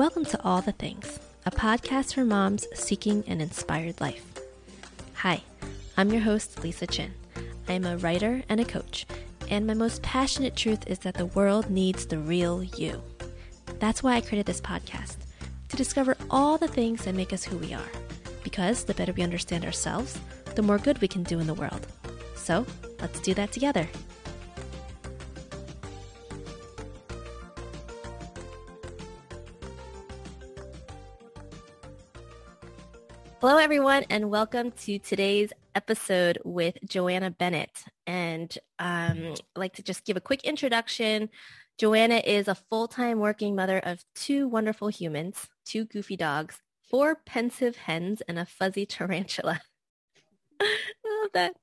Welcome to All the Things, a podcast for moms seeking an inspired life. Hi, I'm your host, Lisa Chin. I am a writer and a coach, and my most passionate truth is that the world needs the real you. That's why I created this podcast to discover all the things that make us who we are. Because the better we understand ourselves, the more good we can do in the world. So let's do that together. Hello, everyone, and welcome to today's episode with Joanna Bennett. And um, I'd like to just give a quick introduction. Joanna is a full-time working mother of two wonderful humans, two goofy dogs, four pensive hens, and a fuzzy tarantula. I love that.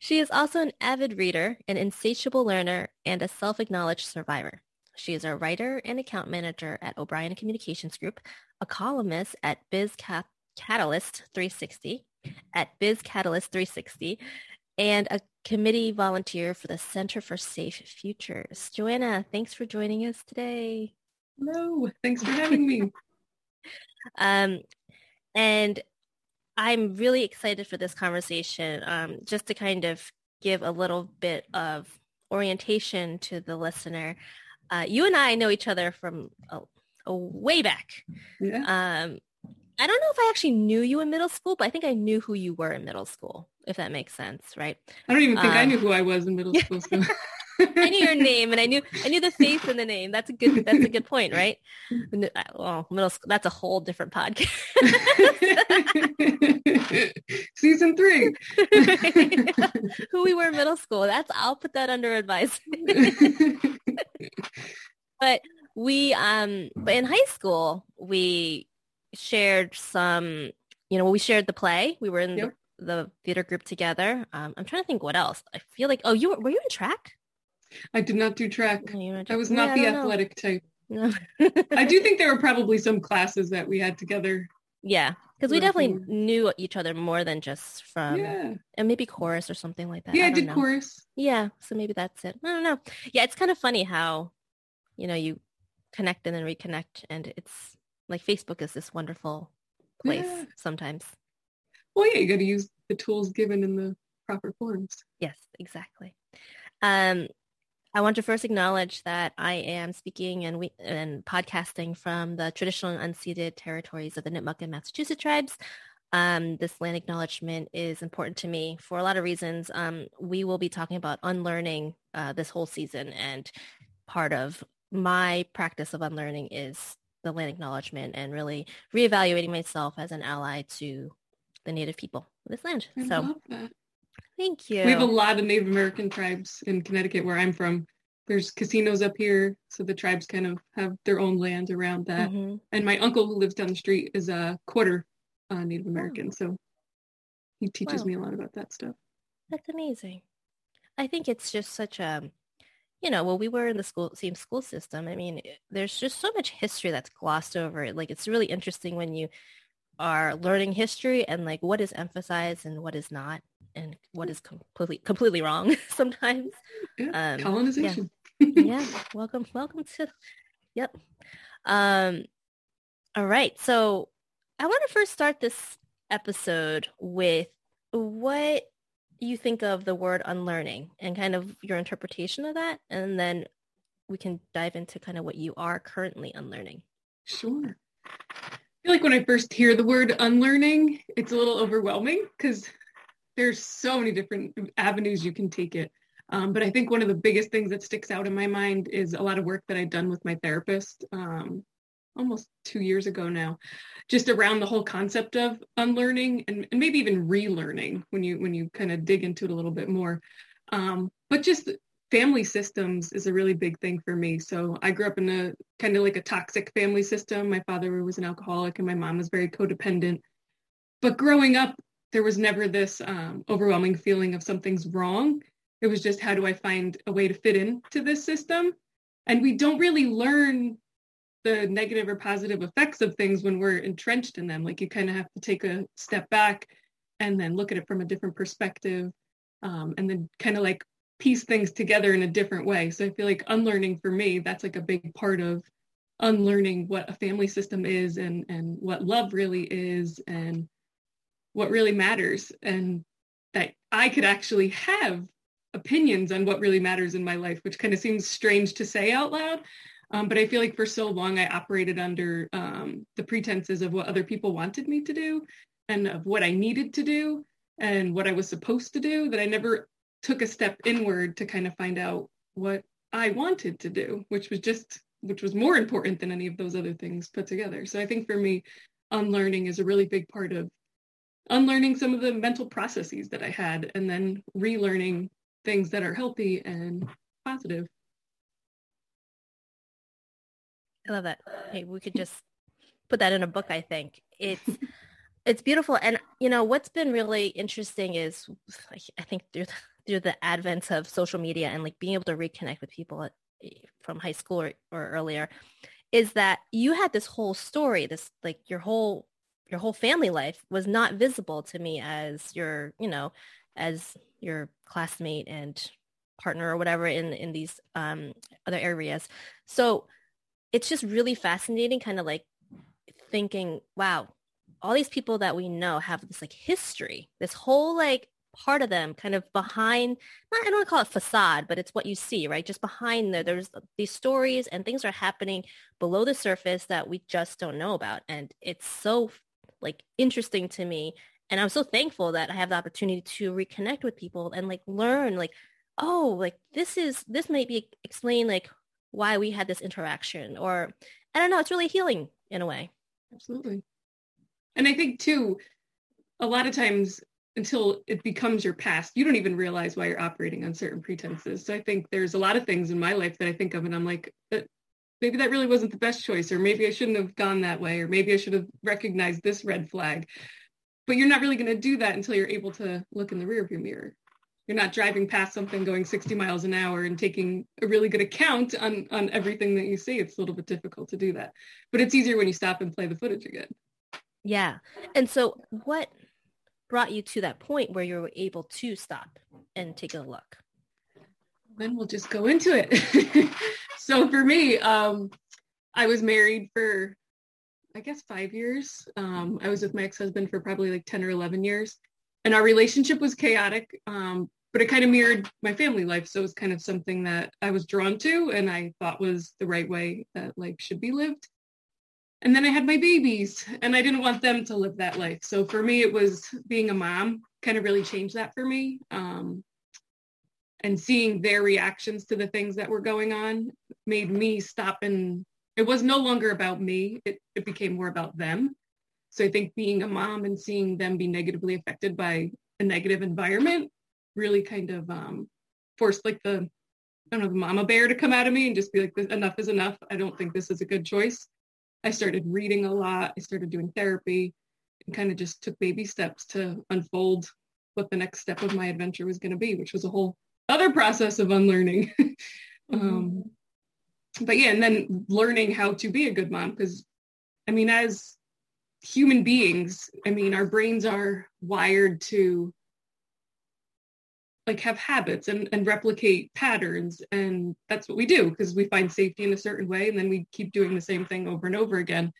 She is also an avid reader, an insatiable learner, and a self-acknowledged survivor. She is a writer and account manager at O'Brien Communications Group, a columnist at BizCap Catalyst 360 at Biz Catalyst 360 and a committee volunteer for the Center for Safe Futures. Joanna, thanks for joining us today. Hello, thanks for having me. um, and I'm really excited for this conversation um, just to kind of give a little bit of orientation to the listener. Uh, you and I know each other from a, a way back. Yeah. Um, I don't know if I actually knew you in middle school, but I think I knew who you were in middle school, if that makes sense, right? I don't even think um, I knew who I was in middle school. So. I knew your name and I knew I knew the face and the name. That's a good that's a good point, right? Well, middle school that's a whole different podcast. Season three. who we were in middle school. That's I'll put that under advice. but we um but in high school we shared some, you know, we shared the play. We were in yep. the, the, theater group together. Um, I'm trying to think what else. I feel like, oh, you were, were you in track? I did not do track. Oh, I was not yeah, the athletic know. type. No. I do think there were probably some classes that we had together. Yeah, because we definitely knew each other more than just from, yeah. and maybe chorus or something like that. Yeah, I, I did know. chorus. Yeah, so maybe that's it. I don't know. Yeah, it's kind of funny how, you know, you connect and then reconnect, and it's like Facebook is this wonderful place yeah. sometimes. Well, yeah, you got to use the tools given in the proper forms. Yes, exactly. Um, I want to first acknowledge that I am speaking and we and podcasting from the traditional and unceded territories of the Nipmuc and Massachusetts tribes. Um, this land acknowledgement is important to me for a lot of reasons. Um, we will be talking about unlearning uh, this whole season, and part of my practice of unlearning is the land acknowledgement and really reevaluating myself as an ally to the Native people of this land. I so. Thank you. We have a lot of Native American tribes in Connecticut where I'm from. There's casinos up here, so the tribes kind of have their own land around that. Mm-hmm. And my uncle who lives down the street is a quarter uh, Native American, so he teaches wow. me a lot about that stuff. That's amazing. I think it's just such a you know, well, we were in the school, same school system. I mean, there's just so much history that's glossed over. Like, it's really interesting when you are learning history and like what is emphasized and what is not, and what is completely completely wrong sometimes. Yeah, um, colonization. Yeah. yeah. Welcome, welcome to. Yep. Um. All right. So, I want to first start this episode with what you think of the word unlearning and kind of your interpretation of that, and then we can dive into kind of what you are currently unlearning. Sure. I feel like when I first hear the word unlearning, it's a little overwhelming because there's so many different avenues you can take it. Um, but I think one of the biggest things that sticks out in my mind is a lot of work that I've done with my therapist um, almost two years ago now, just around the whole concept of unlearning and, and maybe even relearning when you when you kind of dig into it a little bit more. Um, but just family systems is a really big thing for me. So I grew up in a kind of like a toxic family system. My father was an alcoholic and my mom was very codependent. But growing up, there was never this um, overwhelming feeling of something's wrong. It was just how do I find a way to fit into this system? And we don't really learn the negative or positive effects of things when we're entrenched in them. Like you kind of have to take a step back and then look at it from a different perspective um, and then kind of like piece things together in a different way. So I feel like unlearning for me, that's like a big part of unlearning what a family system is and and what love really is and what really matters and that I could actually have opinions on what really matters in my life, which kind of seems strange to say out loud. Um, but I feel like for so long I operated under um, the pretenses of what other people wanted me to do and of what I needed to do and what I was supposed to do that I never took a step inward to kind of find out what I wanted to do, which was just which was more important than any of those other things put together. So I think for me, unlearning is a really big part of unlearning some of the mental processes that I had and then relearning things that are healthy and positive. I love that. Hey, we could just put that in a book, I think. It's it's beautiful. And you know, what's been really interesting is I think through the, through the advent of social media and like being able to reconnect with people from high school or, or earlier is that you had this whole story, this like your whole your whole family life was not visible to me as your, you know, as your classmate and partner or whatever in in these um, other areas. So it's just really fascinating, kind of like thinking, wow, all these people that we know have this like history, this whole like part of them kind of behind not, i don't want to call it facade but it's what you see right? Just behind there there's these stories and things are happening below the surface that we just don't know about. And it's so like interesting to me. And i'm so thankful that i have the opportunity to reconnect with people and like learn like oh like this is this might be explain like why we had this interaction or i don't know it's really healing in a way. Absolutely. And i think too a lot of times until it becomes your past you don't even realize why you're operating on certain pretenses. So i think there's a lot of things in my life that i think of and i'm like maybe that really wasn't the best choice or maybe i shouldn't have gone that way or maybe i should have recognized this red flag. But you're not really going to do that until you're able to look in the rearview mirror you're not driving past something going 60 miles an hour and taking a really good account on on everything that you see it's a little bit difficult to do that but it's easier when you stop and play the footage again yeah and so what brought you to that point where you were able to stop and take a look then we'll just go into it. so for me, um, I was married for, I guess, five years. Um, I was with my ex-husband for probably like 10 or 11 years. And our relationship was chaotic, um, but it kind of mirrored my family life. So it was kind of something that I was drawn to and I thought was the right way that life should be lived. And then I had my babies and I didn't want them to live that life. So for me, it was being a mom kind of really changed that for me. Um, and seeing their reactions to the things that were going on made me stop and it was no longer about me it, it became more about them so i think being a mom and seeing them be negatively affected by a negative environment really kind of um, forced like the i don't know the mama bear to come out of me and just be like enough is enough i don't think this is a good choice i started reading a lot i started doing therapy and kind of just took baby steps to unfold what the next step of my adventure was going to be which was a whole other process of unlearning. mm-hmm. um, but yeah, and then learning how to be a good mom because, I mean, as human beings, I mean, our brains are wired to like have habits and, and replicate patterns and that's what we do because we find safety in a certain way and then we keep doing the same thing over and over again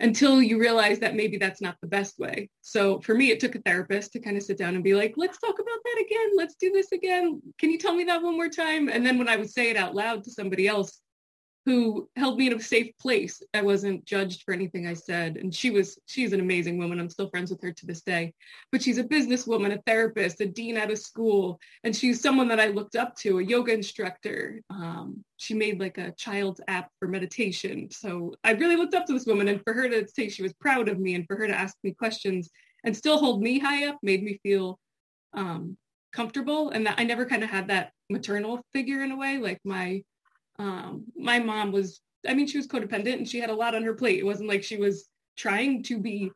until you realize that maybe that's not the best way. So for me, it took a therapist to kind of sit down and be like, let's talk about that again. Let's do this again. Can you tell me that one more time? And then when I would say it out loud to somebody else, who held me in a safe place. I wasn't judged for anything I said. And she was, she's an amazing woman. I'm still friends with her to this day. But she's a businesswoman, a therapist, a dean at a school. And she's someone that I looked up to, a yoga instructor. Um, she made like a child's app for meditation. So I really looked up to this woman. And for her to say she was proud of me and for her to ask me questions and still hold me high up made me feel um, comfortable. And that I never kind of had that maternal figure in a way, like my um, my mom was, I mean, she was codependent and she had a lot on her plate. It wasn't like she was trying to be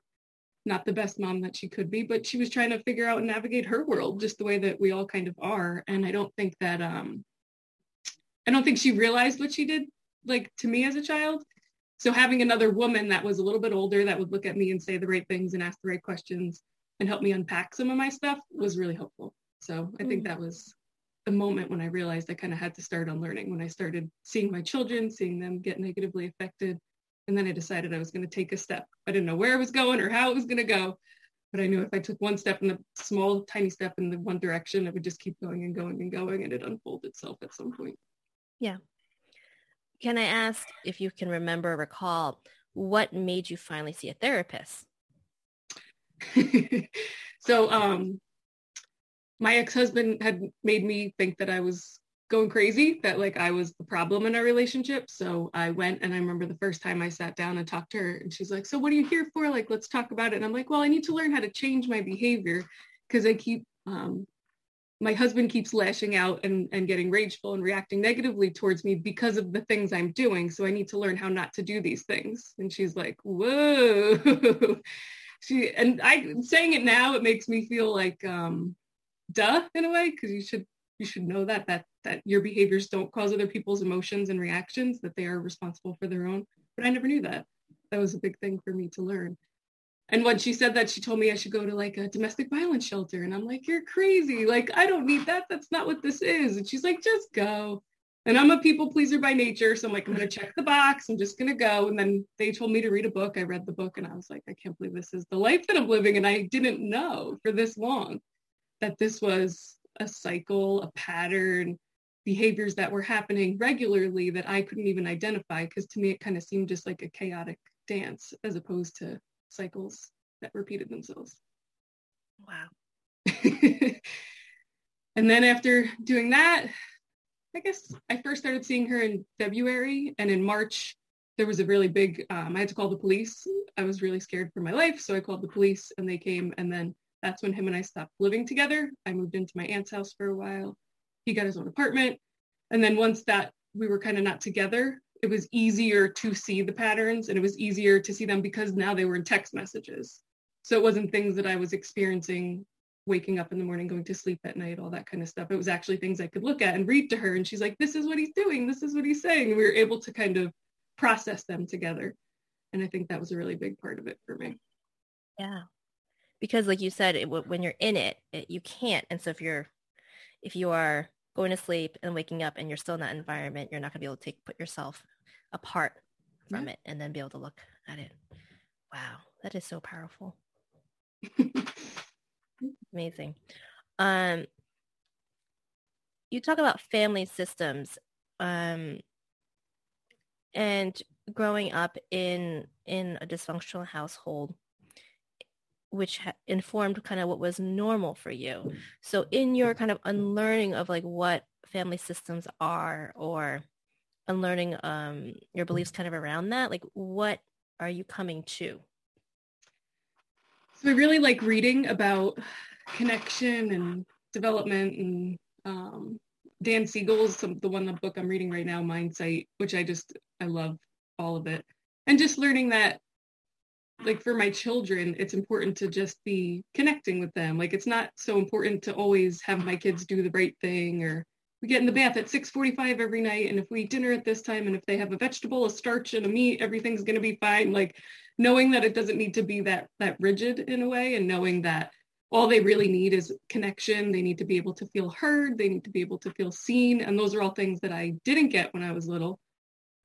not the best mom that she could be, but she was trying to figure out and navigate her world just the way that we all kind of are. And I don't think that, um, I don't think she realized what she did like to me as a child. So having another woman that was a little bit older that would look at me and say the right things and ask the right questions and help me unpack some of my stuff was really helpful. So I think mm. that was the moment when I realized I kind of had to start unlearning when I started seeing my children, seeing them get negatively affected. And then I decided I was going to take a step. I didn't know where I was going or how it was going to go, but I knew if I took one step in the small, tiny step in the one direction, it would just keep going and going and going and it unfold itself at some point. Yeah. Can I ask if you can remember, recall, what made you finally see a therapist? so um my ex-husband had made me think that I was going crazy, that like I was the problem in our relationship. So I went and I remember the first time I sat down and talked to her and she's like, so what are you here for? Like, let's talk about it. And I'm like, well, I need to learn how to change my behavior because I keep, um, my husband keeps lashing out and, and getting rageful and reacting negatively towards me because of the things I'm doing. So I need to learn how not to do these things. And she's like, whoa. she, and I saying it now, it makes me feel like, um, duh in a way because you should you should know that that that your behaviors don't cause other people's emotions and reactions that they are responsible for their own. But i never knew that. That was a big thing for me to learn. And when she said that she told me i should go to like a domestic violence shelter. And i'm like you're crazy. Like i don't need that. That's not what this is. And she's like just go. And i'm a people pleaser by nature so i'm like i'm going to check the box. I'm just going to go. And then they told me to read a book. I read the book and i was like i can't believe this is the life that i'm living and i didn't know for this long that this was a cycle, a pattern, behaviors that were happening regularly that I couldn't even identify because to me it kind of seemed just like a chaotic dance as opposed to cycles that repeated themselves. Wow. and then after doing that, I guess I first started seeing her in February and in March there was a really big um, I had to call the police. I was really scared for my life, so I called the police and they came and then that's when him and I stopped living together. I moved into my aunt's house for a while. He got his own apartment. And then once that we were kind of not together, it was easier to see the patterns and it was easier to see them because now they were in text messages. So it wasn't things that I was experiencing waking up in the morning, going to sleep at night, all that kind of stuff. It was actually things I could look at and read to her. And she's like, this is what he's doing. This is what he's saying. And we were able to kind of process them together. And I think that was a really big part of it for me. Yeah because like you said it, when you're in it, it, you can't and so if you're if you are going to sleep and waking up and you're still in that environment you're not going to be able to take put yourself apart from yeah. it and then be able to look at it. Wow that is so powerful. Amazing. Um you talk about family systems um and growing up in in a dysfunctional household which ha- informed kind of what was normal for you. So in your kind of unlearning of like what family systems are or unlearning um, your beliefs kind of around that, like what are you coming to? So I really like reading about connection and development and um, Dan Siegel's the one the book I'm reading right now, Mindsight, which I just I love all of it. And just learning that like for my children it's important to just be connecting with them. Like it's not so important to always have my kids do the right thing or we get in the bath at 6.45 every night and if we eat dinner at this time and if they have a vegetable a starch and a meat everything's going to be fine. Like knowing that it doesn't need to be that that rigid in a way and knowing that all they really need is connection. They need to be able to feel heard. They need to be able to feel seen. And those are all things that i didn't get when i was little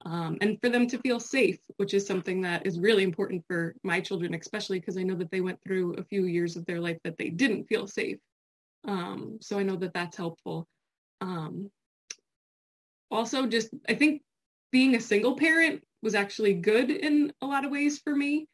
um, and for them to feel safe, which is something that is really important for my children, especially because I know that they went through a few years of their life that they didn't feel safe. Um, so I know that that's helpful. Um, also, just I think being a single parent was actually good in a lot of ways for me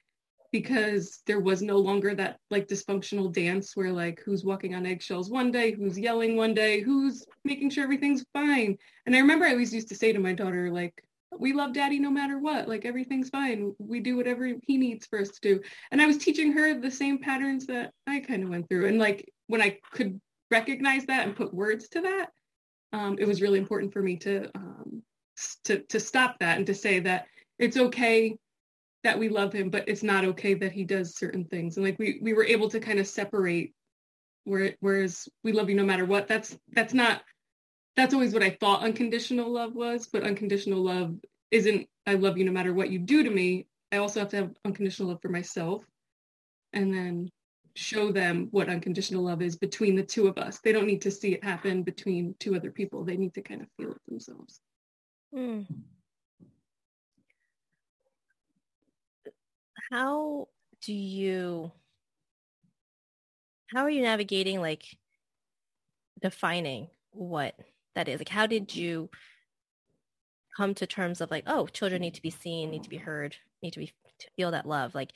because there was no longer that like dysfunctional dance where like who's walking on eggshells one day, who's yelling one day, who's making sure everything's fine. And I remember I always used to say to my daughter, like, we love daddy no matter what like everything's fine. We do whatever he needs for us to do. And i was teaching her the same patterns that i kind of went through. And like when i could recognize that and put words to that um, it was really important for me to um, to to stop that and to say that it's okay that we love him but it's not okay that he does certain things. And like we we were able to kind of separate where whereas we love you no matter what that's that's not that's always what I thought unconditional love was, but unconditional love isn't I love you no matter what you do to me. I also have to have unconditional love for myself. And then show them what unconditional love is between the two of us. They don't need to see it happen between two other people. They need to kind of feel it themselves. Mm. How do you how are you navigating like defining what that is? Like how did you come to terms of like, oh, children need to be seen, need to be heard, need to be to feel that love. Like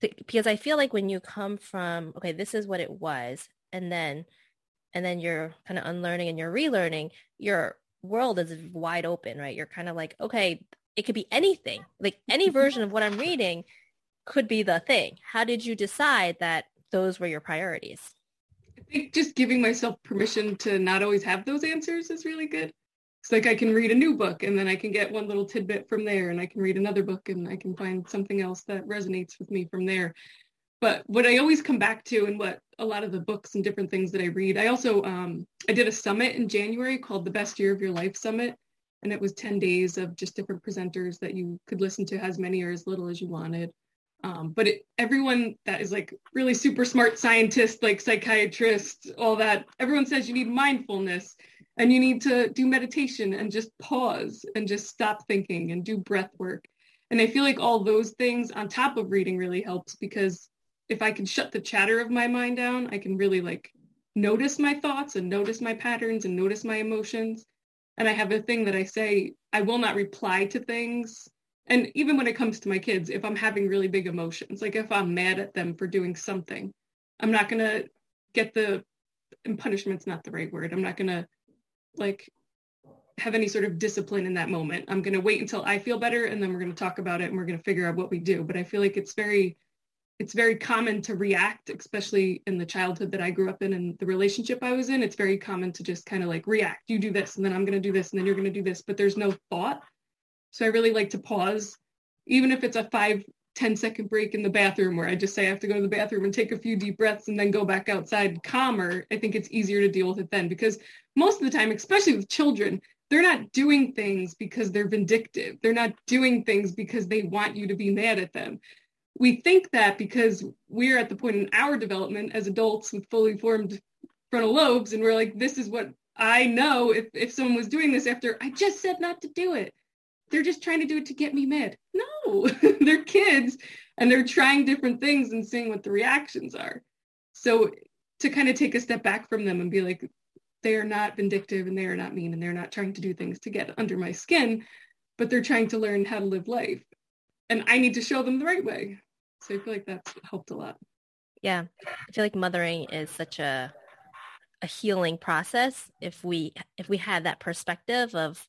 because I feel like when you come from, okay, this is what it was, and then, and then you're kind of unlearning and you're relearning, your world is wide open, right? You're kind of like, okay, it could be anything. Like any mm-hmm. version of what I'm reading could be the thing. How did you decide that those were your priorities? Think just giving myself permission to not always have those answers is really good it's like I can read a new book and then I can get one little tidbit from there and I can read another book and I can find something else that resonates with me from there. But what I always come back to and what a lot of the books and different things that I read, I also um, I did a summit in January called the Best Year of Your Life Summit. And it was 10 days of just different presenters that you could listen to as many or as little as you wanted. Um, but it, everyone that is like really super smart scientist, like psychiatrist, all that, everyone says you need mindfulness and you need to do meditation and just pause and just stop thinking and do breath work. And i feel like all those things on top of reading really helps because if i can shut the chatter of my mind down i can really like notice my thoughts and notice my patterns and notice my emotions. And i have a thing that i say i will not reply to things and even when it comes to my kids if i'm having really big emotions like if i'm mad at them for doing something i'm not going to get the and punishment's not the right word i'm not going to like have any sort of discipline in that moment. I'm going to wait until I feel better and then we're going to talk about it and we're going to figure out what we do. But I feel like it's very it's very common to react, especially in the childhood that I grew up in and the relationship I was in. It's very common to just kind of like react. You do this and then I'm going to do this and then you're going to do this, but there's no thought. So I really like to pause even if it's a five 10 second break in the bathroom where I just say I have to go to the bathroom and take a few deep breaths and then go back outside calmer, I think it's easier to deal with it then because most of the time, especially with children, they're not doing things because they're vindictive. They're not doing things because they want you to be mad at them. We think that because we're at the point in our development as adults with fully formed frontal lobes and we're like, this is what I know if, if someone was doing this after I just said not to do it they're just trying to do it to get me mad. No, they're kids and they're trying different things and seeing what the reactions are. So to kind of take a step back from them and be like, they are not vindictive and they are not mean and they're not trying to do things to get under my skin, but they're trying to learn how to live life. And I need to show them the right way. So I feel like that's helped a lot. Yeah. I feel like mothering is such a a healing process if we if we had that perspective of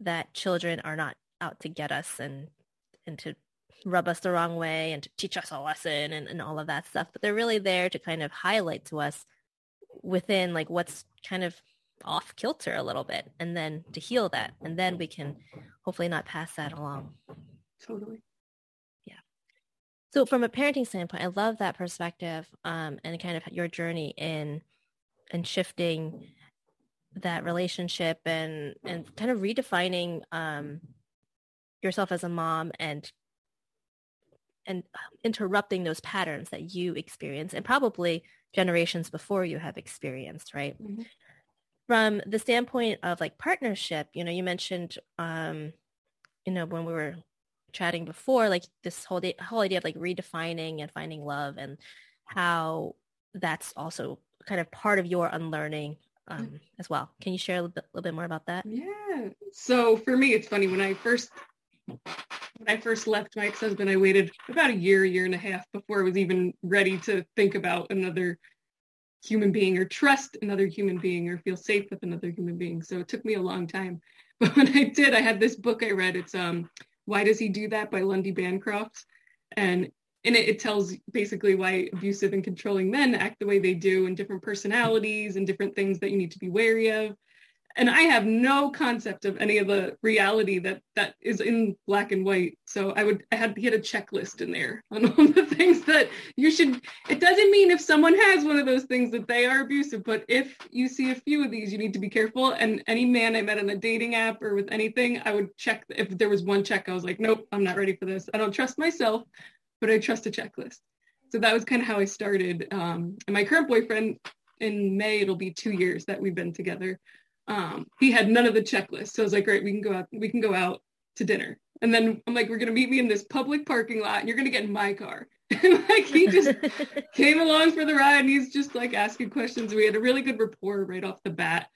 that children are not out to get us and and to rub us the wrong way and to teach us a lesson and, and all of that stuff. But they're really there to kind of highlight to us within like what's kind of off kilter a little bit and then to heal that. And then we can hopefully not pass that along. Totally. Yeah. So from a parenting standpoint, I love that perspective um, and kind of your journey in and shifting that relationship and and kind of redefining um, yourself as a mom and and interrupting those patterns that you experience and probably generations before you have experienced right mm-hmm. from the standpoint of like partnership you know you mentioned um you know when we were chatting before like this whole day, whole idea of like redefining and finding love and how that's also kind of part of your unlearning um, as well. Can you share a little bit, little bit more about that? Yeah. So for me, it's funny when I first when I first left my ex-husband, I waited about a year, year and a half before I was even ready to think about another human being or trust another human being or feel safe with another human being. So it took me a long time. But when I did, I had this book I read. It's um Why Does He Do That by Lundy Bancroft. And in it, it tells basically why abusive and controlling men act the way they do and different personalities and different things that you need to be wary of. And I have no concept of any of the reality that that is in black and white. So I would I had to get a checklist in there on all the things that you should. It doesn't mean if someone has one of those things that they are abusive, but if you see a few of these, you need to be careful. And any man I met on a dating app or with anything, I would check if there was one check. I was like, nope, I'm not ready for this. I don't trust myself but I trust a checklist. So that was kind of how I started. Um, and my current boyfriend, in May, it'll be two years that we've been together. Um, he had none of the checklists. So I was like, great, we can go out, we can go out to dinner. And then I'm like, we're gonna meet me in this public parking lot and you're gonna get in my car. And like he just came along for the ride and he's just like asking questions. We had a really good rapport right off the bat.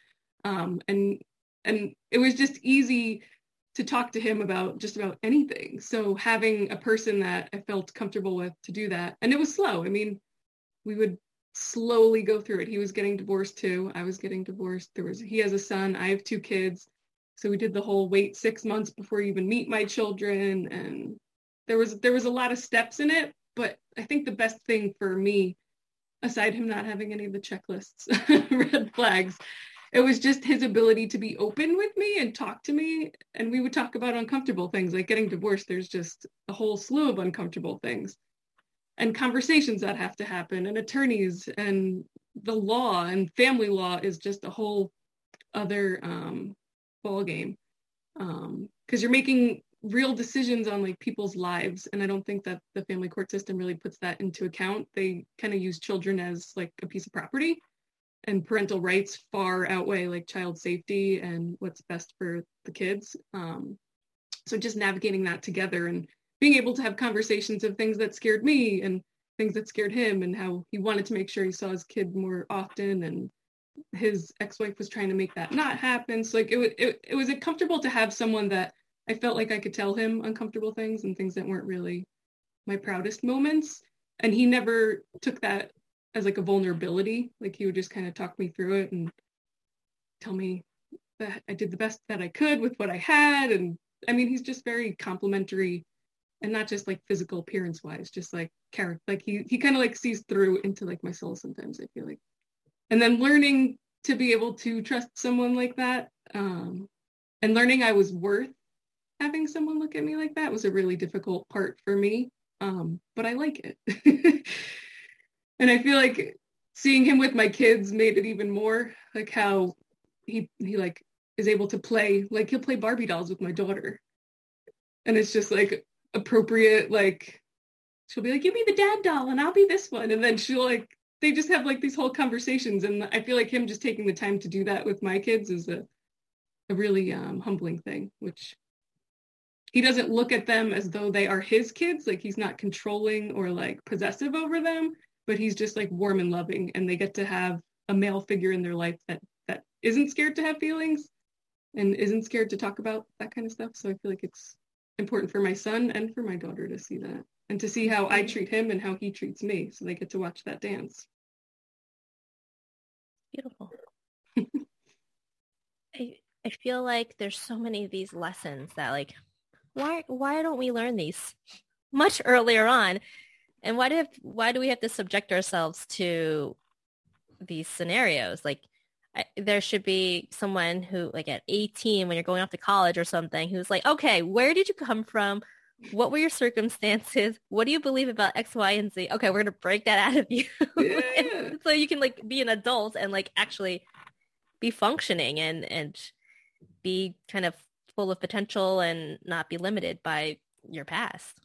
Um, and and it was just easy to talk to him about just about anything. So having a person that I felt comfortable with to do that, and it was slow. I mean, we would slowly go through it. He was getting divorced too. I was getting divorced. There was he has a son. I have two kids. So we did the whole wait six months before you even meet my children, and there was there was a lot of steps in it. But I think the best thing for me, aside him not having any of the checklists, red flags, it was just his ability to be open with me and talk to me and we would talk about uncomfortable things like getting divorced. There's just a whole slew of uncomfortable things and conversations that have to happen and attorneys and the law and family law is just a whole other um, ball game because um, you're making real decisions on like people's lives and i don't think that the family court system really puts that into account. They kind of use children as like a piece of property and parental rights far outweigh like child safety and what's best for the kids. Um, so just navigating that together and being able to have conversations of things that scared me and things that scared him and how he wanted to make sure he saw his kid more often and his ex-wife was trying to make that not happen. So like it, it, it was comfortable to have someone that I felt like I could tell him uncomfortable things and things that weren't really my proudest moments. And he never took that as like a vulnerability. Like he would just kind of talk me through it and tell me that I did the best that I could with what I had. And I mean, he's just very complimentary and not just like physical appearance wise, just like character. Like he, he kind of like sees through into like my soul sometimes, I feel like. And then learning to be able to trust someone like that um, and learning I was worth having someone look at me like that was a really difficult part for me. Um, but I like it. and I feel like seeing him with my kids made it even more like how he he like is able to play like he'll play Barbie dolls with my daughter, and it's just like appropriate like she'll be like give me the dad doll and I'll be this one, and then she'll like they just have like these whole conversations, and I feel like him just taking the time to do that with my kids is a a really um, humbling thing, which he doesn't look at them as though they are his kids. Like he's not controlling or like possessive over them but he's just like warm and loving and they get to have a male figure in their life that that isn't scared to have feelings and isn't scared to talk about that kind of stuff. So i feel like it's important for my son and for my daughter to see that and to see how i treat him and how he treats me so they get to watch that dance. Beautiful. I, I feel like there's so many of these lessons that like why why don't we learn these? Much earlier on and why do have, why do we have to subject ourselves to these scenarios? Like I, there should be someone who like at 18 when you're going off to college or something who's like, okay, where did you come from? What were your circumstances? What do you believe about X, Y, and Z? Okay, we're gonna break that out of you, yeah. so you can like be an adult and like actually be functioning and and be kind of full of potential and not be limited by your past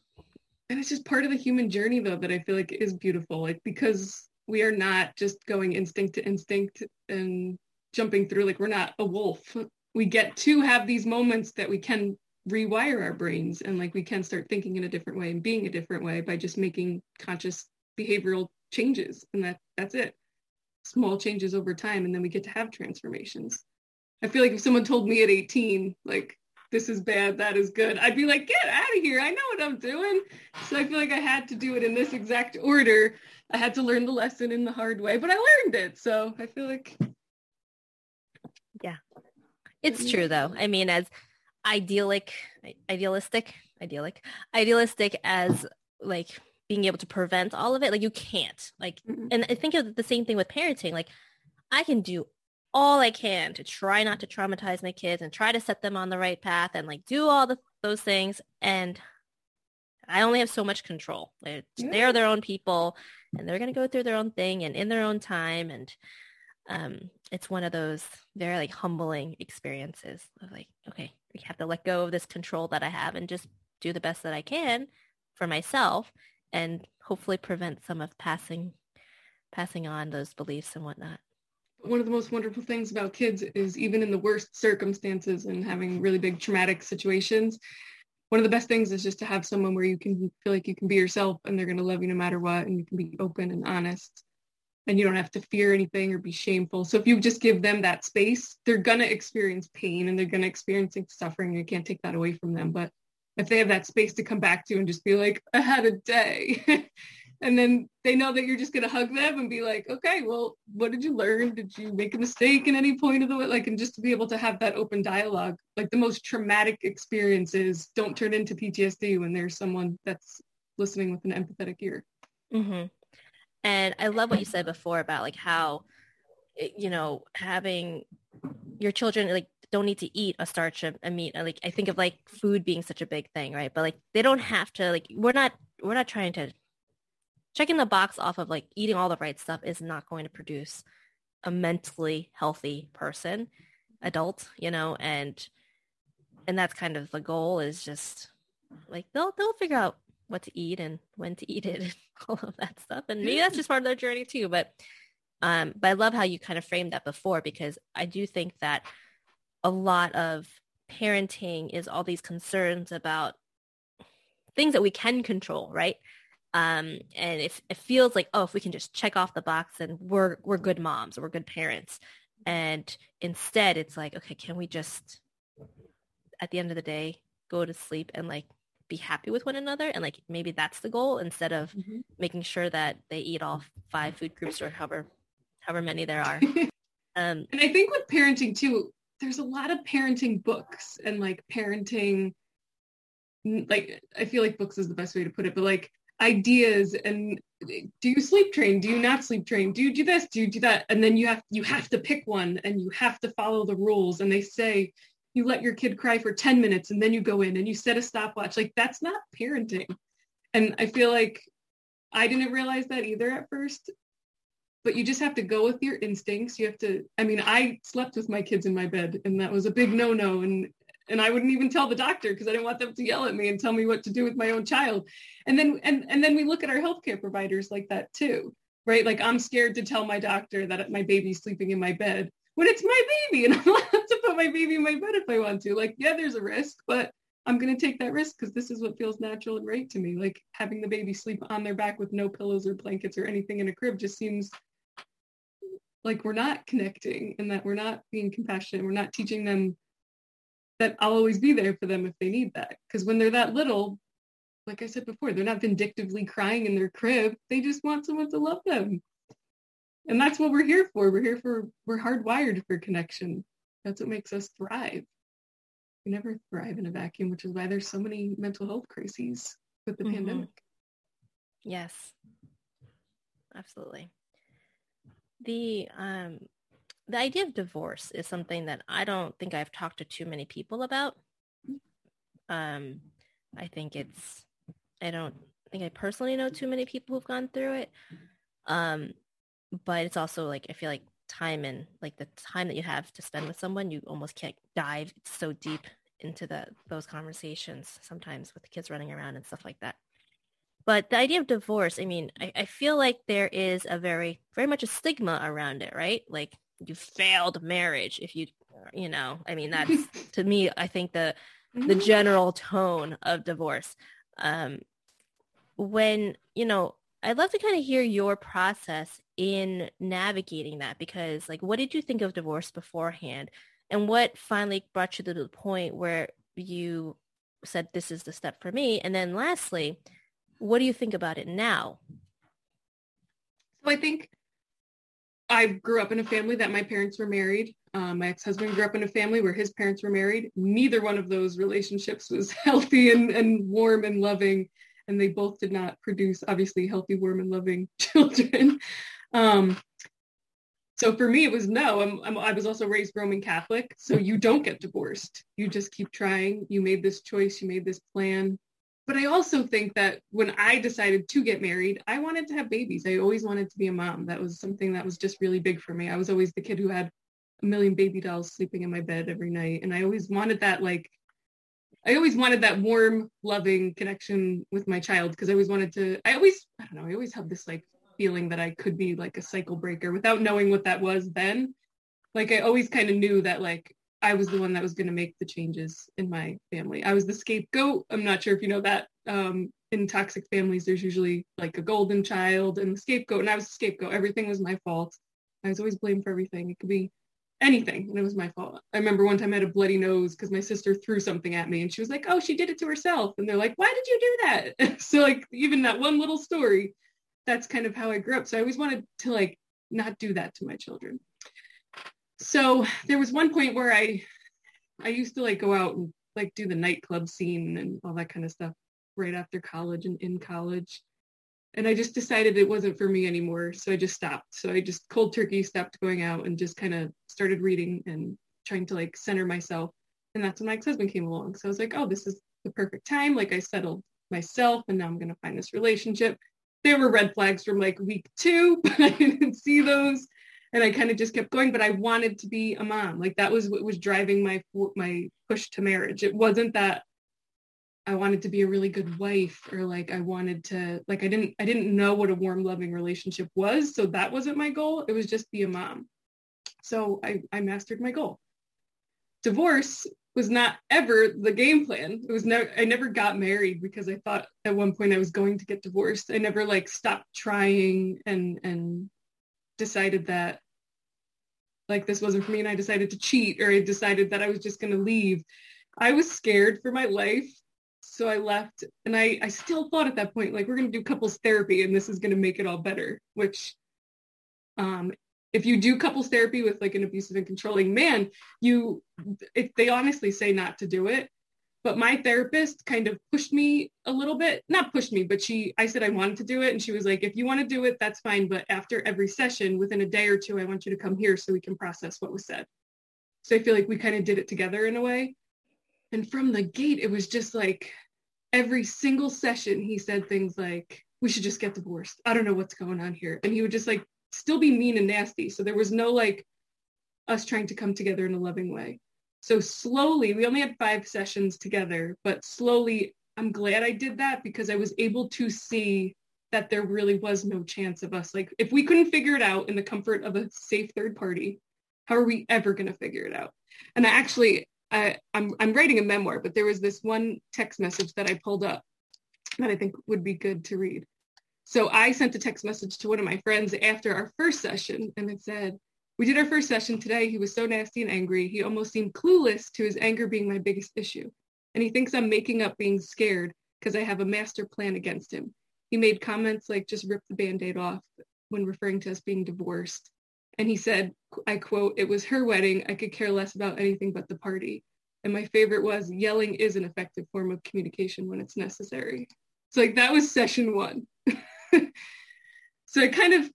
and it's just part of the human journey though that i feel like is beautiful like because we are not just going instinct to instinct and jumping through like we're not a wolf. We get to have these moments that we can rewire our brains and like we can start thinking in a different way and being a different way by just making conscious behavioral changes and that that's it. Small changes over time and then we get to have transformations. I feel like if someone told me at 18 like this is bad, that is good. I'd be like, get out of here. I know what I'm doing. So I feel like I had to do it in this exact order. I had to learn the lesson in the hard way, but I learned it. So I feel like. Yeah. It's true though. I mean, as idyllic, idealistic, idyllic, idealistic as like being able to prevent all of it, like you can't. Like, mm-hmm. and I think of the same thing with parenting. Like, I can do all I can to try not to traumatize my kids and try to set them on the right path and like do all the those things and I only have so much control. They're, yeah. they're their own people and they're going to go through their own thing and in their own time and um, it's one of those very like humbling experiences of like okay, we have to let go of this control that I have and just do the best that I can for myself and hopefully prevent some of passing passing on those beliefs and whatnot one of the most wonderful things about kids is even in the worst circumstances and having really big traumatic situations one of the best things is just to have someone where you can feel like you can be yourself and they're going to love you no matter what and you can be open and honest. And you don't have to fear anything or be shameful. So if you just give them that space they're going to experience pain and they're going to experience suffering. You can't take that away from them. But if they have that space to come back to and just be like i had a day and then they know that you're just going to hug them and be like okay well what did you learn? Did you make a mistake in any point of the way? Like and just to be able to have that open dialogue. Like the most traumatic experiences don't turn into ptsd when there's someone that's listening with an empathetic ear. Mm-hmm. and i love what you said before about like how you know having your children like don't need to eat a starch a meat. Like i think of like food being such a big thing right? But like they don't have to like we're not we're not trying to checking the box off of like eating all the right stuff is not going to produce a mentally healthy person, adult, you know, and and that's kind of the goal is just like they'll they'll figure out what to eat and when to eat it and all of that stuff. And maybe that's just part of their journey too. But um but I love how you kind of framed that before because I do think that a lot of parenting is all these concerns about things that we can control, right? Um, and if it feels like, oh, if we can just check off the box and we're, we're good moms or we're good parents. And instead it's like, okay, can we just, at the end of the day, go to sleep and like be happy with one another? And like, maybe that's the goal instead of mm-hmm. making sure that they eat all five food groups or however, however many there are. um, and I think with parenting too, there's a lot of parenting books and like parenting like I feel like books is the best way to put it, but like ideas and do you sleep train? Do you not sleep train? Do you do this? Do you do that? And then you have you have to pick one and you have to follow the rules. And they say you let your kid cry for 10 minutes and then you go in and you set a stopwatch. Like that's not parenting. And i feel like i didn't realize that either at first but you just have to go with your instincts. You have to i mean i slept with my kids in my bed and that was a big no no and and I wouldn't even tell the doctor because I didn't want them to yell at me and tell me what to do with my own child. And then and and then we look at our healthcare providers like that too, right? Like I'm scared to tell my doctor that my baby's sleeping in my bed when it's my baby and I'm allowed to put my baby in my bed if I want to. Like, yeah, there's a risk, but I'm going to take that risk because this is what feels natural and right to me. Like having the baby sleep on their back with no pillows or blankets or anything in a crib just seems like we're not connecting and that we're not being compassionate. We're not teaching them that I'll always be there for them if they need that. Because when they're that little, like I said before, they're not vindictively crying in their crib. They just want someone to love them. And that's what we're here for. We're here for, we're hardwired for connection. That's what makes us thrive. We never thrive in a vacuum, which is why there's so many mental health crises with the mm-hmm. pandemic. Yes, absolutely. The um, the idea of divorce is something that I don't think I've talked to too many people about. Um, I think it's, I don't think I personally know too many people who've gone through it. Um, but it's also like, I feel like time and like the time that you have to spend with someone, you almost can't dive so deep into the, those conversations sometimes with the kids running around and stuff like that. But the idea of divorce, I mean, I, I feel like there is a very, very much a stigma around it, right? Like you failed marriage if you you know i mean that's to me i think the the mm-hmm. general tone of divorce. Um when you know i'd love to kind of hear your process in navigating that because like what did you think of divorce beforehand? And what finally brought you to the point where you said this is the step for me. And then lastly what do you think about it now? So i think I grew up in a family that my parents were married. Um, my ex-husband grew up in a family where his parents were married. Neither one of those relationships was healthy and, and warm and loving. And they both did not produce obviously healthy, warm and loving children. Um, so for me, it was no. I'm, I'm, i was also raised Roman Catholic. So you don't get divorced. You just keep trying. You made this choice. You made this plan. But I also think that when I decided to get married, I wanted to have babies. I always wanted to be a mom. That was something that was just really big for me. I was always the kid who had a million baby dolls sleeping in my bed every night. And I always wanted that like I always wanted that warm, loving connection with my child because I always wanted to. I always, I don't know, I always have this like feeling that I could be like a cycle breaker without knowing what that was then. Like I always kind of knew that like I was the one that was going to make the changes in my family. I was the scapegoat. I'm not sure if you know that. Um, in toxic families, there's usually like a golden child and the scapegoat, and I was the scapegoat. Everything was my fault. I was always blamed for everything. It could be anything, and it was my fault. I remember one time I had a bloody nose because my sister threw something at me, and she was like, "Oh, she did it to herself," and they're like, "Why did you do that?" so like even that one little story, that's kind of how I grew up. So I always wanted to like not do that to my children. So there was one point where I I used to like go out and like do the nightclub scene and all that kind of stuff right after college and in college and I just decided it wasn't for me anymore. So I just stopped. So I just cold turkey stopped going out and just kind of started reading and trying to like center myself. And that's when my ex-husband came along. So I was like, oh, this is the perfect time. Like I settled myself and now I'm going to find this relationship. There were red flags from like week two, but I didn't see those. And I kind of just kept going, but I wanted to be a mom. Like that was what was driving my my push to marriage. It wasn't that I wanted to be a really good wife or like I wanted to like I didn't I didn't know what a warm loving relationship was so that wasn't my goal. It was just be a mom. So I I mastered my goal. Divorce was not ever the game plan. It was never I never got married because I thought at one point I was going to get divorced. I never like stopped trying and and decided that like this wasn't for me and I decided to cheat or I decided that I was just going to leave I was scared for my life so I left and I, I still thought at that point, like, we're going to do couples therapy and this is going to make it all better, which um, if you do couples therapy with like an abusive and controlling man, you, if they honestly say not to do it. But my therapist kind of pushed me a little bit, not pushed me, but she, I said I wanted to do it. And she was like, if you want to do it, that's fine. But after every session, within a day or two, I want you to come here so we can process what was said. So I feel like we kind of did it together in a way. And from the gate, it was just like, every single session he said things like we should just get divorced i don't know what's going on here and he would just like still be mean and nasty so there was no like us trying to come together in a loving way so slowly we only had five sessions together but slowly i'm glad i did that because i was able to see that there really was no chance of us like if we couldn't figure it out in the comfort of a safe third party how are we ever going to figure it out and I actually I, I'm I'm writing a memoir, but there was this one text message that I pulled up that I think would be good to read. So I sent a text message to one of my friends after our first session, and it said, "We did our first session today. He was so nasty and angry. He almost seemed clueless to his anger being my biggest issue, and he thinks I'm making up being scared because I have a master plan against him. He made comments like just rip the band-aid off when referring to us being divorced. And he said, I quote, it was her wedding. I could care less about anything but the party. And my favorite was yelling is an effective form of communication when it's necessary. So like that was session one. so I kind of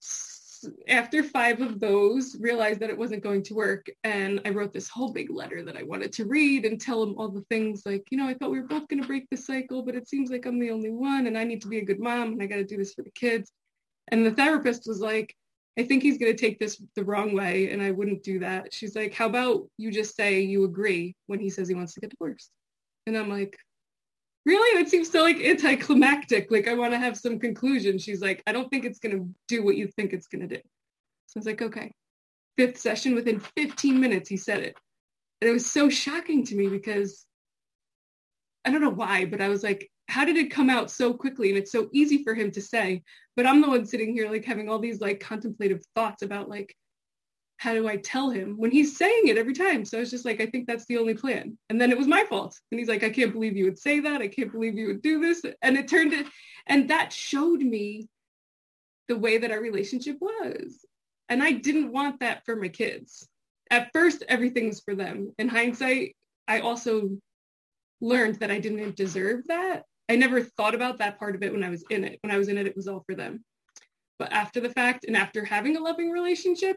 after five of those realized that it wasn't going to work and i wrote this whole big letter that i wanted to read and tell him all the things like you know i thought we were both going to break the cycle but it seems like i'm the only one and i need to be a good mom and i got to do this for the kids and the therapist was like I think he's going to take this the wrong way and I wouldn't do that. She's like, how about you just say you agree when he says he wants to get divorced? And I'm like, really? It seems so like anticlimactic. Like I want to have some conclusion. She's like, I don't think it's going to do what you think it's going to do. So I was like, okay. Fifth session, within 15 minutes, he said it. And it was so shocking to me because I don't know why, but I was like, how did it come out so quickly? And it's so easy for him to say, but I'm the one sitting here like having all these like contemplative thoughts about like, how do I tell him when he's saying it every time? So I was just like, I think that's the only plan. And then it was my fault. And he's like, I can't believe you would say that. I can't believe you would do this. And it turned it, and that showed me the way that our relationship was. And I didn't want that for my kids. At first, everything's for them. In hindsight, I also learned that I didn't deserve that. I never thought about that part of it when I was in it. When I was in it, it was all for them. But after the fact and after having a loving relationship,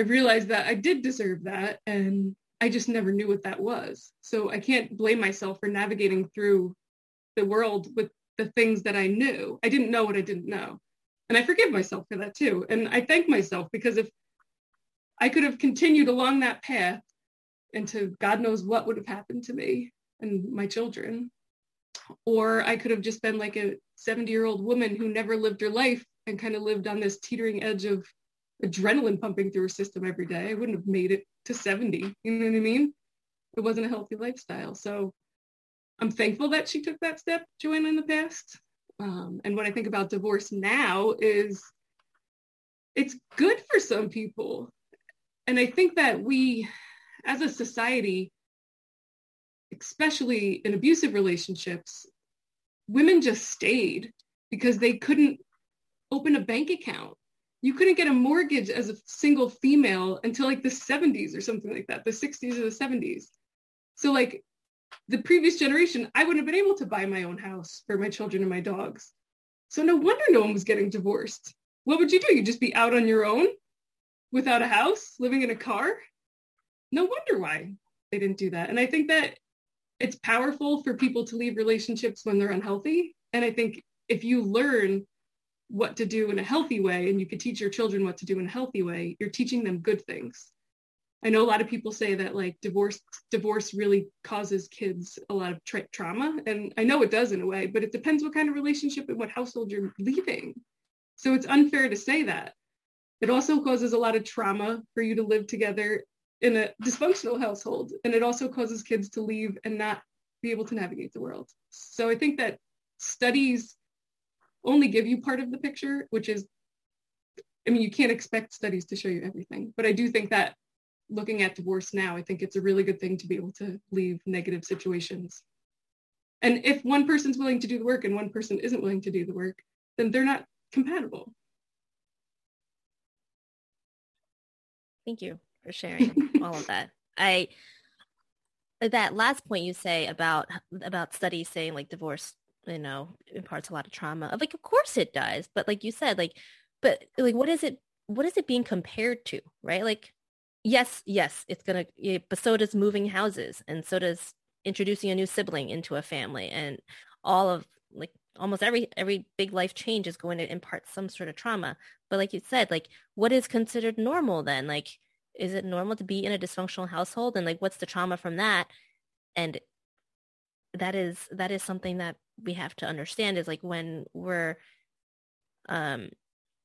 I realized that I did deserve that and I just never knew what that was. So I can't blame myself for navigating through the world with the things that I knew. I didn't know what I didn't know. And I forgive myself for that too. And I thank myself because if I could have continued along that path into God knows what would have happened to me. and my children. Or I could have just been like a 70 year old woman who never lived her life and kind of lived on this teetering edge of adrenaline pumping through her system every day. I wouldn't have made it to 70. You know what I mean? It wasn't a healthy lifestyle. So I'm thankful that she took that step, Joanna, in the past. Um, and what I think about divorce now is it's good for some people. And I think that we, as a society, especially in abusive relationships, women just stayed because they couldn't open a bank account. You couldn't get a mortgage as a single female until like the 70s or something like that, the 60s or the 70s. So like the previous generation, I wouldn't have been able to buy my own house for my children and my dogs. So no wonder no one was getting divorced. What would you do? You'd just be out on your own without a house, living in a car? No wonder why they didn't do that. And I think that it's powerful for people to leave relationships when they're unhealthy. And I think if you learn what to do in a healthy way and you could teach your children what to do in a healthy way, you're teaching them good things. I know a lot of people say that like divorce divorce really causes kids a lot of tra- trauma and I know it does in a way, but it depends what kind of relationship and what household you're leaving. So it's unfair to say that. It also causes a lot of trauma for you to live together in a dysfunctional household and it also causes kids to leave and not be able to navigate the world. So I think that studies only give you part of the picture, which is I mean, you can't expect studies to show you everything, but I do think that looking at divorce now, I think it's a really good thing to be able to leave negative situations. And if one person's willing to do the work and one person isn't willing to do the work, then they're not compatible. Thank you for sharing all of that. I that last point you say about about studies saying like divorce, you know, imparts a lot of trauma. Like of course it does, but like you said, like but like what is it what is it being compared to, right? Like yes, yes, it's gonna. But so does moving houses, and so does introducing a new sibling into a family, and all of like almost every every big life change is going to impart some sort of trauma. But like you said, like what is considered normal then? Like, is it normal to be in a dysfunctional household, and like what's the trauma from that? And that is that is something that we have to understand is like when we're um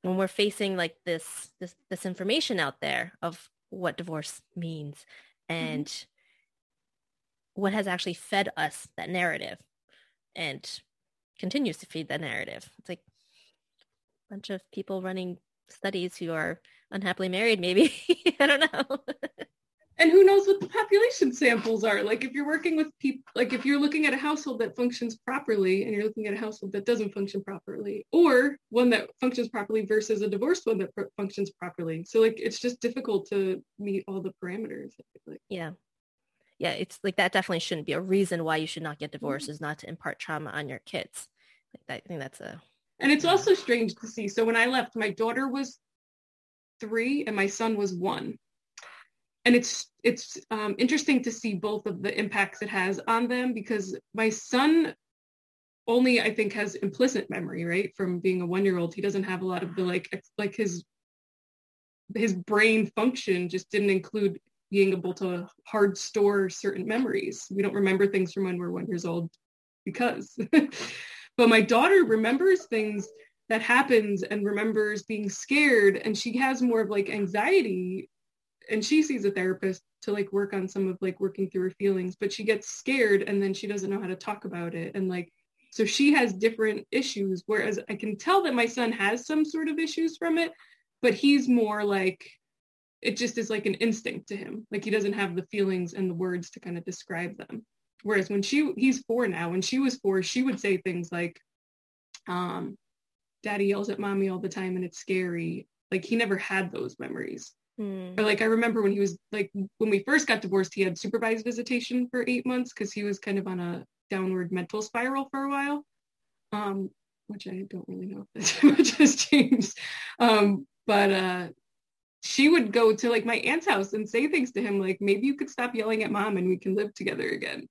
when we're facing like this this this information out there of what divorce means mm-hmm. and mm-hmm. what has actually fed us that narrative and continues to feed that narrative. It's like a bunch of people running studies who are unhappily married, maybe. I don't know. and who knows what the population samples are? Like if you're working with people like if you're looking at a household that functions properly and you're looking at a household that doesn't function properly or one that functions properly versus a divorced one that pr- functions properly. So like it's just difficult to meet all the parameters like. yeah. Yeah it's like that definitely shouldn't be a reason why you should not get divorced mm-hmm. is not to impart trauma on your kids. Like that, i think that's a and it's also strange to see. So when i left my daughter was three and my son was one and it's it's um, interesting to see both of the impacts it has on them because my son only I think has implicit memory, right? From being a one year old, he doesn't have a lot of the like like his his brain function just didn't include being able to hard store certain memories. We don't remember things from when we're one years old because. but my daughter remembers things that happens and remembers being scared and she has more of like anxiety and she sees a therapist to like work on some of like working through her feelings but she gets scared and then she doesn't know how to talk about it. And like so she has different issues whereas i can tell that my son has some sort of issues from it but he's more like it just is like an instinct to him. Like he doesn't have the feelings and the words to kind of describe them. Whereas when she he's four now when she was four she would say things like um daddy yells at mommy all the time and it's scary. Like he never had those memories Mm. Or like I remember when he was like when we first got divorced, he had supervised visitation for eight months because he was kind of on a downward mental spiral for a while. Um, which I don't really know if that much has changed. Um, but uh, she would go to like my aunt's house and say things to him like, maybe you could stop yelling at mom and we can live together again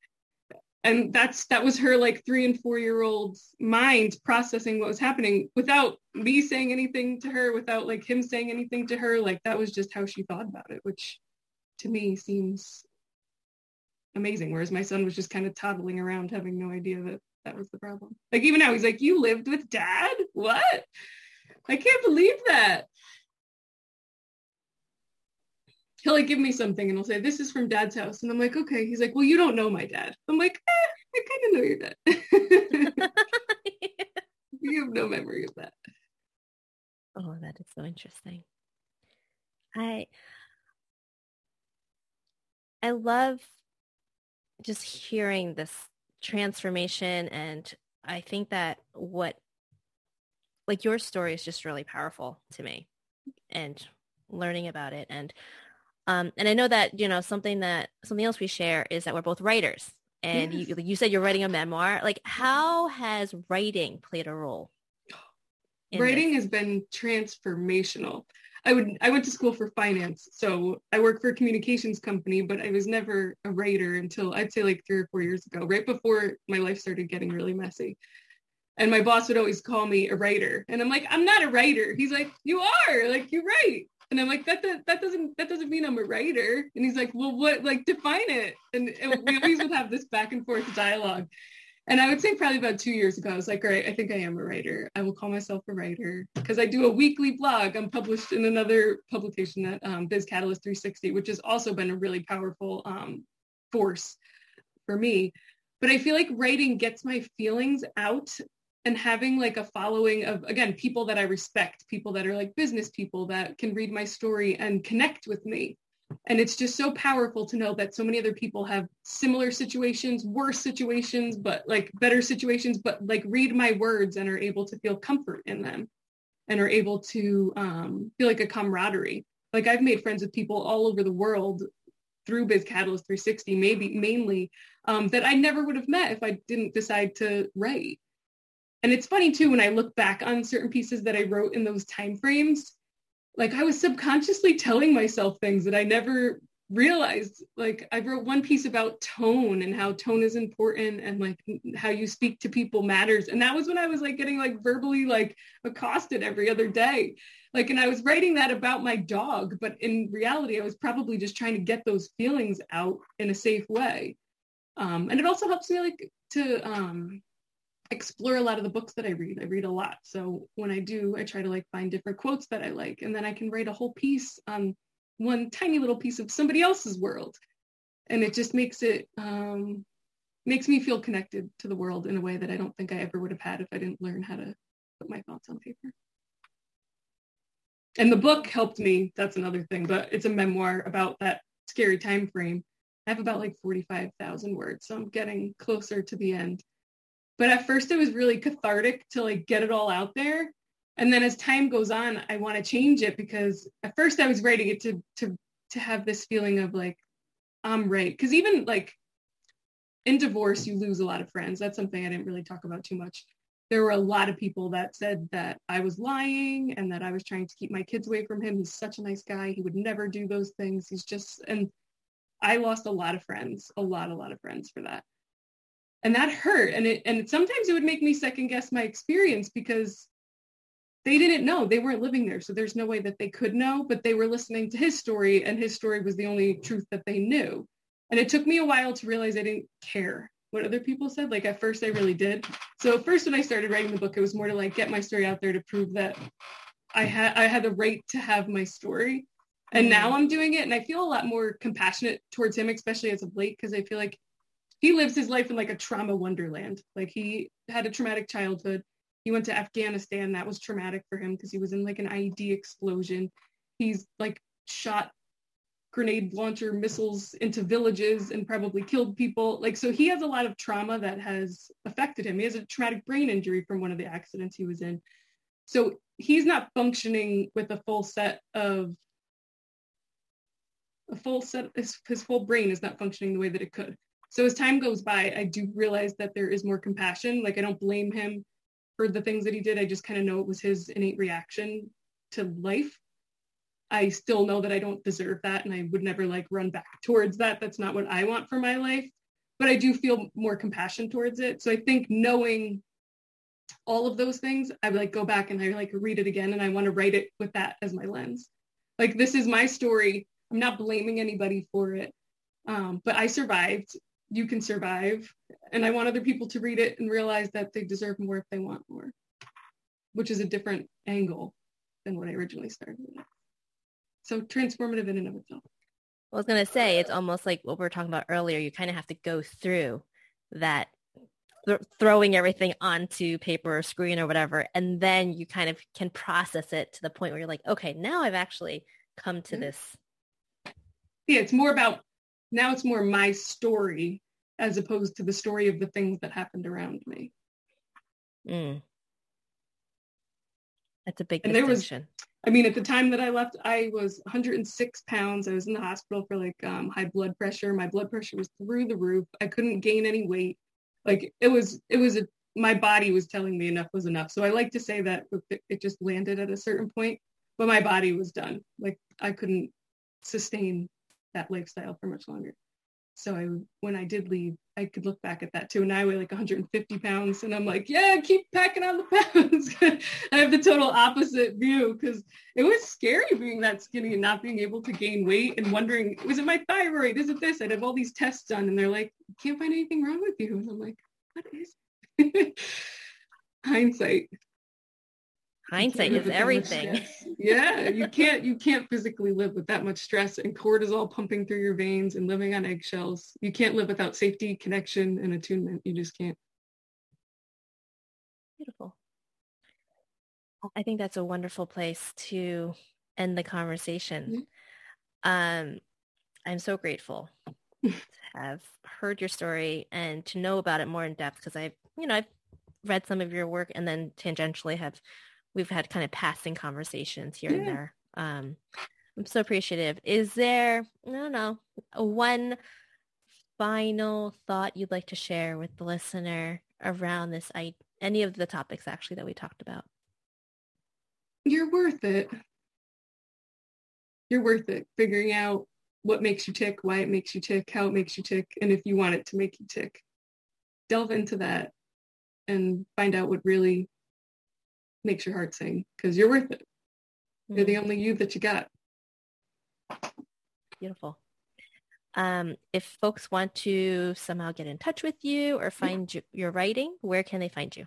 and that's that was her like three and four year old mind processing what was happening without me saying anything to her without like him saying anything to her like that was just how she thought about it which to me seems amazing. Whereas my son was just kind of toddling around having no idea that that was the problem. Like even now he's like, you lived with dad? What? I can't believe that. He'll like give me something and he'll say, this is from dad's house. And I'm like, okay. He's like, well, you don't know my dad. I'm like, eh, I kind of know your dad. you have no memory of that. Oh, that is so interesting. I I love just hearing this transformation and I think that what like your story is just really powerful to me and learning about it and um and I know that you know something that something else we share is that we're both writers and yes. you you said you're writing a memoir like how has writing played a role writing this? has been transformational I would I went to school for finance, so I work for a communications company, but I was never a writer until I'd say like three or four years ago, right before my life started getting really messy. And my boss would always call me a writer, and I'm like, I'm not a writer. He's like, you are, like you write, and I'm like, that that, that doesn't that doesn't mean I'm a writer. And he's like, well, what like define it? And, we always would have this back and forth dialogue. And I would say probably about two years ago, I was like, all right, I think I am a writer. I will call myself a writer because I do a weekly blog. I'm published in another publication that um, Biz Catalyst 360, which has also been a really powerful um, force for me. But I feel like writing gets my feelings out and having like a following of, again, people that I respect, people that are like business people that can read my story and connect with me and it's just so powerful to know that so many other people have similar situations, worse situations, but like better situations, but like read my words and are able to feel comfort in them and are able to um, feel like a camaraderie. Like I've made friends with people all over the world through Biz Catalyst 360, maybe mainly um, that I never would have met if I didn't decide to write. And it's funny too when I look back on certain pieces that I wrote in those time frames like I was subconsciously telling myself things that I never realized. Like I wrote one piece about tone and how tone is important and like how you speak to people matters. And that was when I was like getting like verbally like accosted every other day. Like, and I was writing that about my dog, but in reality, I was probably just trying to get those feelings out in a safe way. Um, and it also helps me like to um, explore a lot of the books that I read. I read a lot. So when I do, I try to like find different quotes that I like. And then I can write a whole piece on one tiny little piece of somebody else's world. And it just makes it, um, makes me feel connected to the world in a way that I don't think I ever would have had if I didn't learn how to put my thoughts on paper. And the book helped me. That's another thing, but it's a memoir about that scary time frame. I have about like 45,000 words, so I'm getting closer to the end but at first it was really cathartic to like get it all out there. And then as time goes on, I want to change it because at first I was writing it to to to have this feeling of like I'm right. Because even like in divorce, you lose a lot of friends. That's something I didn't really talk about too much. There were a lot of people that said that I was lying and that I was trying to keep my kids away from him. He's such a nice guy. He would never do those things. He's just and I lost a lot of friends, a lot, a lot of friends for that and that hurt. And it and sometimes it would make me second guess my experience because they didn't know. They weren't living there. So there's no way that they could know but they were listening to his story and his story was the only truth that they knew. And it took me a while to realize i didn't care what other people said. Like at first i really did. So first when i started writing the book it was more to like get my story out there to prove that i had i had the right to have my story. And now mm-hmm. i'm doing it and i feel a lot more compassionate towards him especially as of late because i feel like he lives his life in like a trauma wonderland. Like he had a traumatic childhood. He went to Afghanistan. That was traumatic for him because he was in like an IED explosion. He's like shot grenade launcher missiles into villages and probably killed people. Like, so he has a lot of trauma that has affected him. He has a traumatic brain injury from one of the accidents he was in. So he's not functioning with a full set of a full set his, his full brain is not functioning the way that it could. So as time goes by, I do realize that there is more compassion. Like I don't blame him for the things that he did. I just kind of know it was his innate reaction to life. I still know that I don't deserve that and I would never like run back towards that. That's not what I want for my life. But I do feel more compassion towards it. So I think knowing all of those things, I like go back and I like read it again and I want to write it with that as my lens. Like this is my story. I'm not blaming anybody for it Um, but I survived. You can survive. And I want other people to read it and realize that they deserve more if they want more, which is a different angle than what I originally started with. So transformative in and of itself. I was going to say, it's almost like what we were talking about earlier. You kind of have to go through that th- throwing everything onto paper or screen or whatever. And then you kind of can process it to the point where you're like, okay, now I've actually come to mm-hmm. this. Yeah, it's more about, now it's more my story as opposed to the story of the things that happened around me. Mm. That's a big and distinction. There was, I mean, at the time that I left, I was 106 pounds. I was in the hospital for like um, high blood pressure. My blood pressure was through the roof. I couldn't gain any weight. Like it was, it was a, my body was telling me enough was enough. So I like to say that it, it just landed at a certain point, but my body was done. Like I couldn't sustain that lifestyle for much longer. So I, when I did leave, I could look back at that too. And I weigh like 150 pounds, and I'm like, yeah, keep packing on the pounds. I have the total opposite view because it was scary being that skinny and not being able to gain weight and wondering, was it my thyroid? Is it this? I'd have all these tests done, and they're like, can't find anything wrong with you. And I'm like, what is? Hindsight hindsight is everything. yeah you can't you can't physically live with that much stress and cortisol pumping through your veins and living on eggshells. You can't live without safety connection and attunement. You just can't. Beautiful. I think that's a wonderful place to end the conversation. Mm-hmm. um i'm so grateful to have heard your story and to know about it more in depth because i've you know i've read some of your work and then tangentially have we've had kind of passing conversations here yeah. and there. Um, I'm so appreciative. Is there, I don't know, one final thought you'd like to share with the listener around this, I, any of the topics actually that we talked about? You're worth it. You're worth it. Figuring out what makes you tick, why it makes you tick, how it makes you tick, and if you want it to make you tick. Delve into that and find out what really makes your heart sing because you're worth it. Mm-hmm. You're the mm. only you that you got. Beautiful. Um, if folks want to somehow get in touch with you or find you, your writing, where can they find you?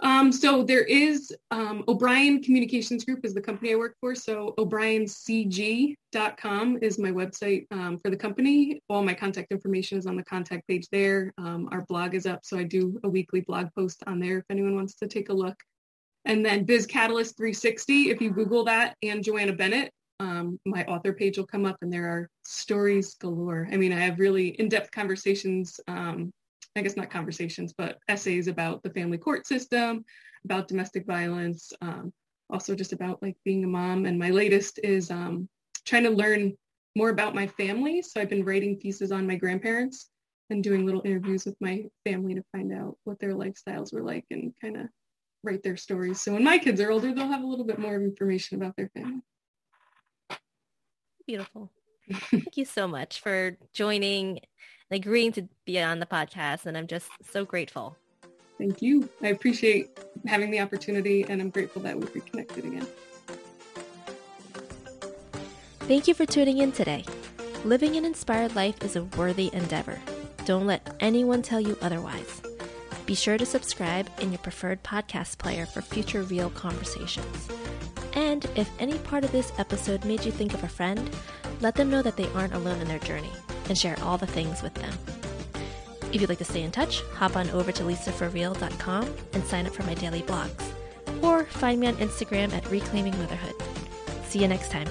Um, so there is um, O'Brien Communications Group is the company I work for. So o'briencg.com is my website um, for the company. All my contact information is on the contact page there. Um, our blog is up, so I do a weekly blog post on there if anyone wants to take a look. And then Biz Catalyst 360, if you Google that and Joanna Bennett, um, my author page will come up and there are stories galore. I mean, I have really in-depth conversations, um, I guess not conversations, but essays about the family court system, about domestic violence, um, also just about like being a mom. And my latest is um, trying to learn more about my family. So I've been writing pieces on my grandparents and doing little interviews with my family to find out what their lifestyles were like and kind of write their stories. So when my kids are older, they'll have a little bit more information about their family. Beautiful. Thank you so much for joining and agreeing to be on the podcast. And I'm just so grateful. Thank you. I appreciate having the opportunity and I'm grateful that we've reconnected again. Thank you for tuning in today. Living an inspired life is a worthy endeavor. Don't let anyone tell you otherwise. Be sure to subscribe in your preferred podcast player for future real conversations. And if any part of this episode made you think of a friend, let them know that they aren't alone in their journey and share all the things with them. If you'd like to stay in touch, hop on over to lisaforreal.com and sign up for my daily blogs. Or find me on Instagram at Reclaiming Motherhood. See you next time.